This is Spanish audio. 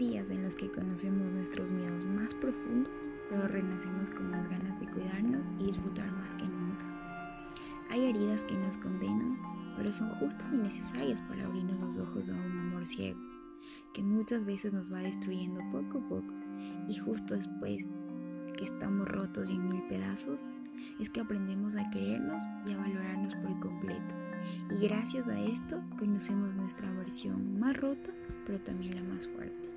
días en los que conocemos nuestros miedos más profundos, pero renacemos con las ganas de cuidarnos y disfrutar más que nunca. Hay heridas que nos condenan, pero son justas y necesarias para abrirnos los ojos a un amor ciego, que muchas veces nos va destruyendo poco a poco y justo después que estamos rotos y en mil pedazos, es que aprendemos a querernos y a valorarnos por completo. Y gracias a esto conocemos nuestra versión más rota, pero también la más fuerte.